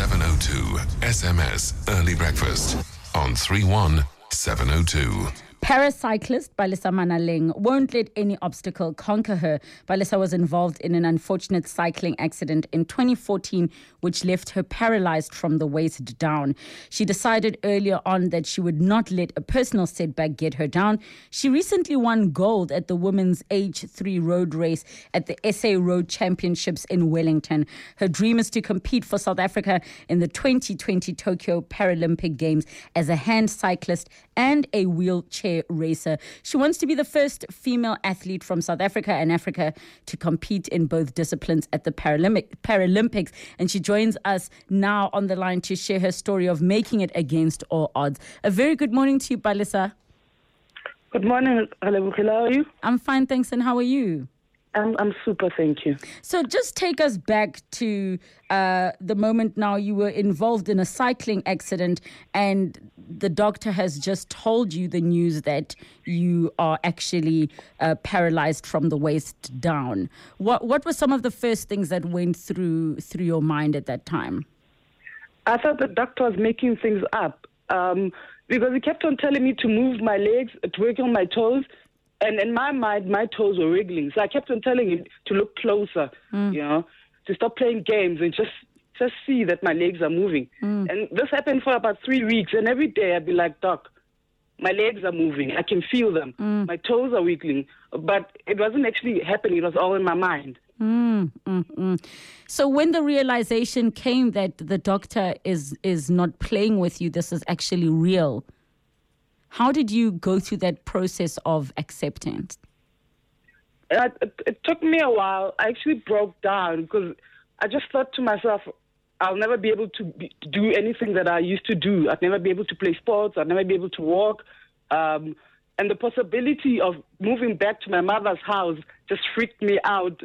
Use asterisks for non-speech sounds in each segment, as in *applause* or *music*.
702 SMS Early Breakfast on 31702. Paracyclist Palesa Manaleng won't let any obstacle conquer her. Palesa was involved in an unfortunate cycling accident in 2014, which left her paralyzed from the waist down. She decided earlier on that she would not let a personal setback get her down. She recently won gold at the women's H3 road race at the SA Road Championships in Wellington. Her dream is to compete for South Africa in the 2020 Tokyo Paralympic Games as a hand cyclist and a wheelchair racer. She wants to be the first female athlete from South Africa and Africa to compete in both disciplines at the Paralympic, Paralympics. And she joins us now on the line to share her story of making it against all odds. A very good morning to you, Palesa. Good morning, Relebogile. How are you? I'm fine, thanks. And how are you? I'm, I'm super, thank you. So just take us back to uh, the moment now you were involved in a cycling accident and the doctor has just told you the news that you are actually uh, paralyzed from the waist down. What, what were some of the first things that went through through your mind at that time? I thought the doctor was making things up um, because he kept on telling me to move my legs, to work on my toes, and in my mind, my toes were wriggling. So I kept on telling him to look closer, mm. you know, to stop playing games and just just see that my legs are moving. Mm. And this happened for about three weeks. And every day I'd be like, Doc, my legs are moving. I can feel them. Mm. My toes are wiggling. But it wasn't actually happening. It was all in my mind. Mm, mm, mm. So when the realization came that the doctor is is not playing with you, this is actually real. How did you go through that process of acceptance? It, it, it took me a while. I actually broke down because I just thought to myself, I'll never be able to, be, to, do anything that I used to do. I'd never be able to play sports. I'd never be able to walk. Um, and the possibility of moving back to my mother's house just freaked me out.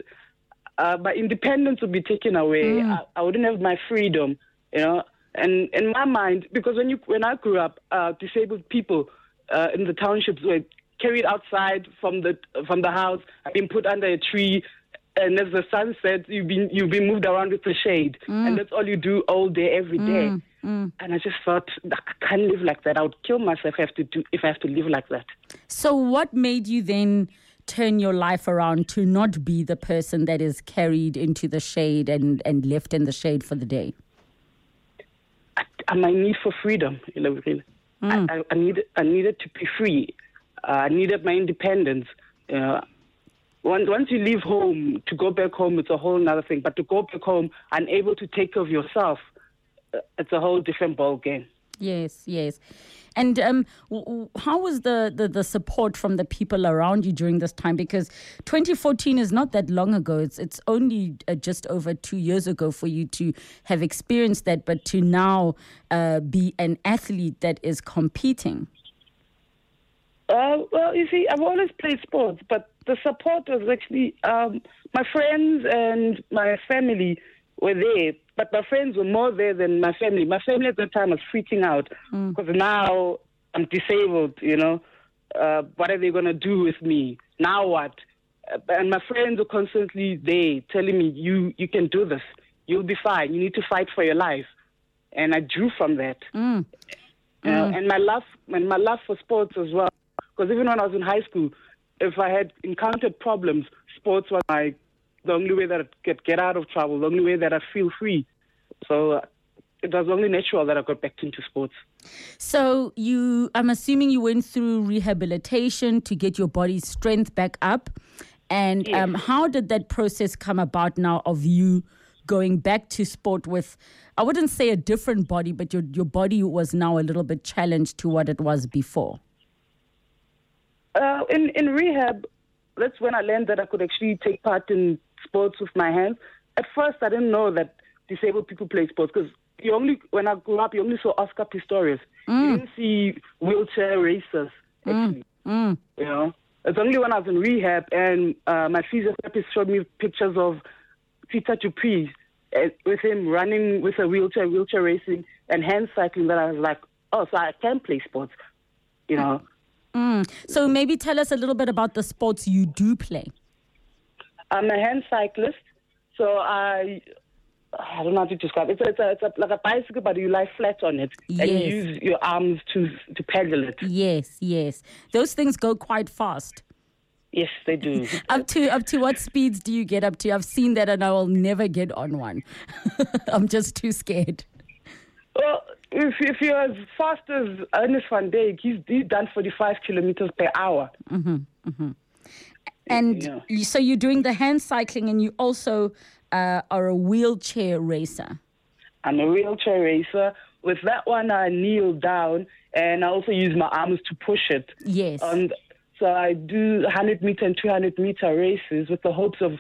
Uh, my independence would be taken away. Mm. I, I, wouldn't have my freedom, you know. And in my mind, because when you when I grew up, uh, disabled people uh, in the townships were carried outside from the from the house, been put under a tree, and as the sun sets, you've been you've been moved around with the shade, mm. and that's all you do all day, every day. Mm. Mm. And I just thought I can't live like that. I would kill myself if I have to do if I have to live like that. So, what made you then? turn your life around to not be the person that is carried into the shade and, and left in the shade for the day? my need for freedom. You know, really. Mm. I, I, needed I needed to be free. Uh, I needed my independence. Uh, once once you leave home, to go back home, it's a whole other thing. But to go back home unable to take care of yourself, uh, it's a whole different ball game. Yes, yes. And um, how was the, the, the support from the people around you during this time? Because 2014 is not that long ago. It's it's only uh, just over two years ago for you to have experienced that, but to now uh, be an athlete that is competing. Uh, well, you see, I've always played sports, but the support was actually um, my friends and my family were there but my friends were more there than my family. My family at the time was freaking out because mm. now I'm disabled, you know. Uh, what are they going to do with me? Now what? Uh, and my friends were constantly there telling me, you, you can do this. You'll be fine. You need to fight for your life. And I drew from that. Mm. Uh, mm. and my love, and my love for sports as well. Because even when I was in high school, if I had encountered problems, sports was my the only way that I could get out of trouble, the only way that I feel free. So it was only natural that I got back into sports. So you, I'm assuming you went through rehabilitation to get your body's strength back up. And yes. um, how did that process come about now of you going back to sport with, I wouldn't say a different body, but your, your body was now a little bit challenged to what it was before? Uh, in, in rehab, that's when I learned that I could actually take part in sports with my hands. At first, I didn't know that disabled people play sports because you only when I grew up, you only saw Oscar Pistorius. Mm. You didn't see wheelchair racers. Mm. Actually, mm. you know, it's only when I was in rehab and uh, my physiotherapist showed me pictures of Peter du Preez uh, with him running with a wheelchair, wheelchair racing, and hand cycling that I was like, oh, so I can play sports. You know. Mm. So maybe tell us a little bit about the sports you do play. I'm a hand cyclist, so I I don't know how to describe it. It's, a, it's, a, it's a, like a bicycle, but you lie flat on it and you use your arms to to pedal it. Yes, yes. Those things go quite fast. Yes, they do. *laughs* Up to up to what speeds do you get up to? I've seen that and I will never get on one. *laughs* I'm just too scared. well, if if you're as fast as Ernest van Dyk, he's he's done 45 kilometers per hour. Mm-hmm, mm-hmm. And Yeah. so you're doing the hand cycling and you also uh, are a wheelchair racer. I'm a wheelchair racer. With that one, I kneel down and I also use my arms to push it. Yes. And so I do 100 meter and 200 meter races with the hopes of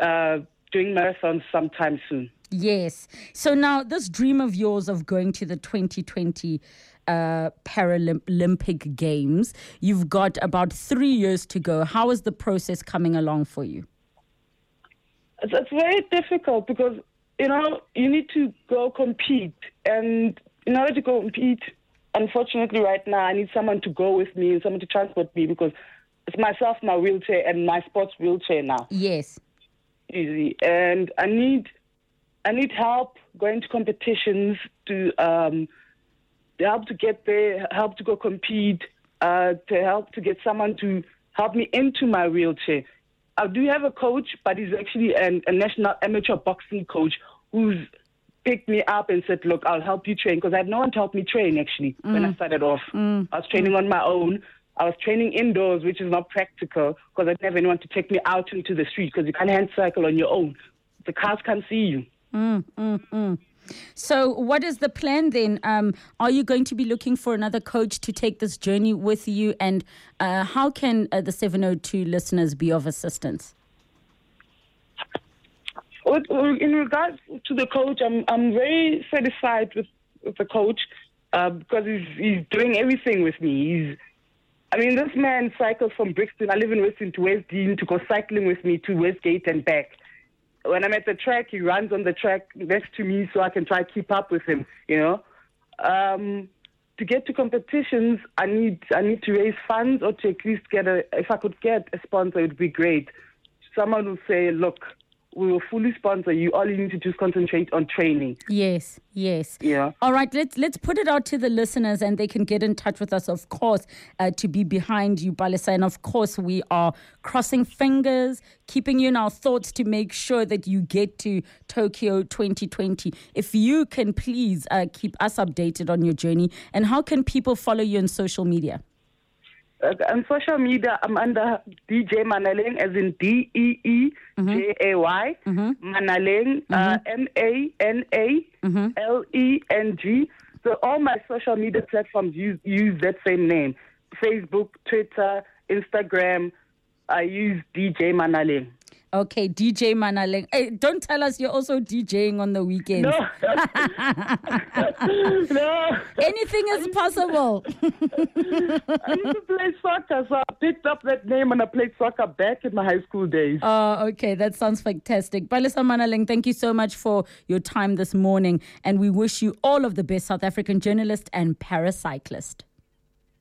uh, doing marathons sometime soon. Yes. So now this dream of yours of going to the 2020 uh, Paralympic Games, you've got about three years to go. How is the process coming along for you? It's, it's very difficult because, you know, you need to go compete. And in order to go compete, unfortunately, right now, I need someone to go with me and someone to transport me because it's myself, my wheelchair, and my sports wheelchair now. Yes. easy. And I need I need help going to competitions to um, to help to get there, help to go compete, uh, to help to get someone to help me into my wheelchair. I do have a coach, but he's actually an, a national amateur boxing coach who's picked me up and said, "Look, I'll help you train," because I had no one to help me train actually when I mm. started off. Mm. I was training on my own. I was training indoors, which is not practical because I didn't have anyone to take me out into the street because you can't hand cycle on your own. The cars can't see you. Mm, So, what is the plan then? Um, are you going to be looking for another coach to take this journey with you? And uh, how can uh, the 702 listeners be of assistance? In regards to the coach, I'm I'm very satisfied with, with the coach uh, because he's he's doing everything with me. He's, I mean, this man cycles from Brixton. I live in Western to Westdene to go cycling with me to Westgate and back. When I'm at the track, he runs on the track next to me so I can try to keep up with him. You know, um, to get to competitions, I need I need to raise funds or to at least get a. If I could get a sponsor, it would be great. Someone will say, "Look, we will fully sponsor you. All you need to do is concentrate on training." Yes, yes. Yeah. All right, let's let's put it out to the listeners, and they can get in touch with us, of course, uh, to be behind you, Palesa. And of course, we are crossing fingers, keeping you in our thoughts to make sure that you get to Tokyo 2020. If you can please uh, keep us updated on your journey, and how can people follow you on social media? Uh, on social media, I'm under DJ Manaleng, as in D E E J A Y Manaleng, uh, M A N A L E N G. So all my social media platforms use use that same name: Facebook, Twitter, Instagram. I use DJ Manaleng. Okay, DJ Manaleng. Hey, don't tell us you're also DJing on the weekends. No, *laughs* no. Anything is possible. *laughs* I used to play soccer, so I picked up that name and I played soccer back in my high school days. Oh, okay. That sounds fantastic. Palesa Manaleng, thank you so much for your time this morning. And we wish you all of the best, South African journalist and paracyclist.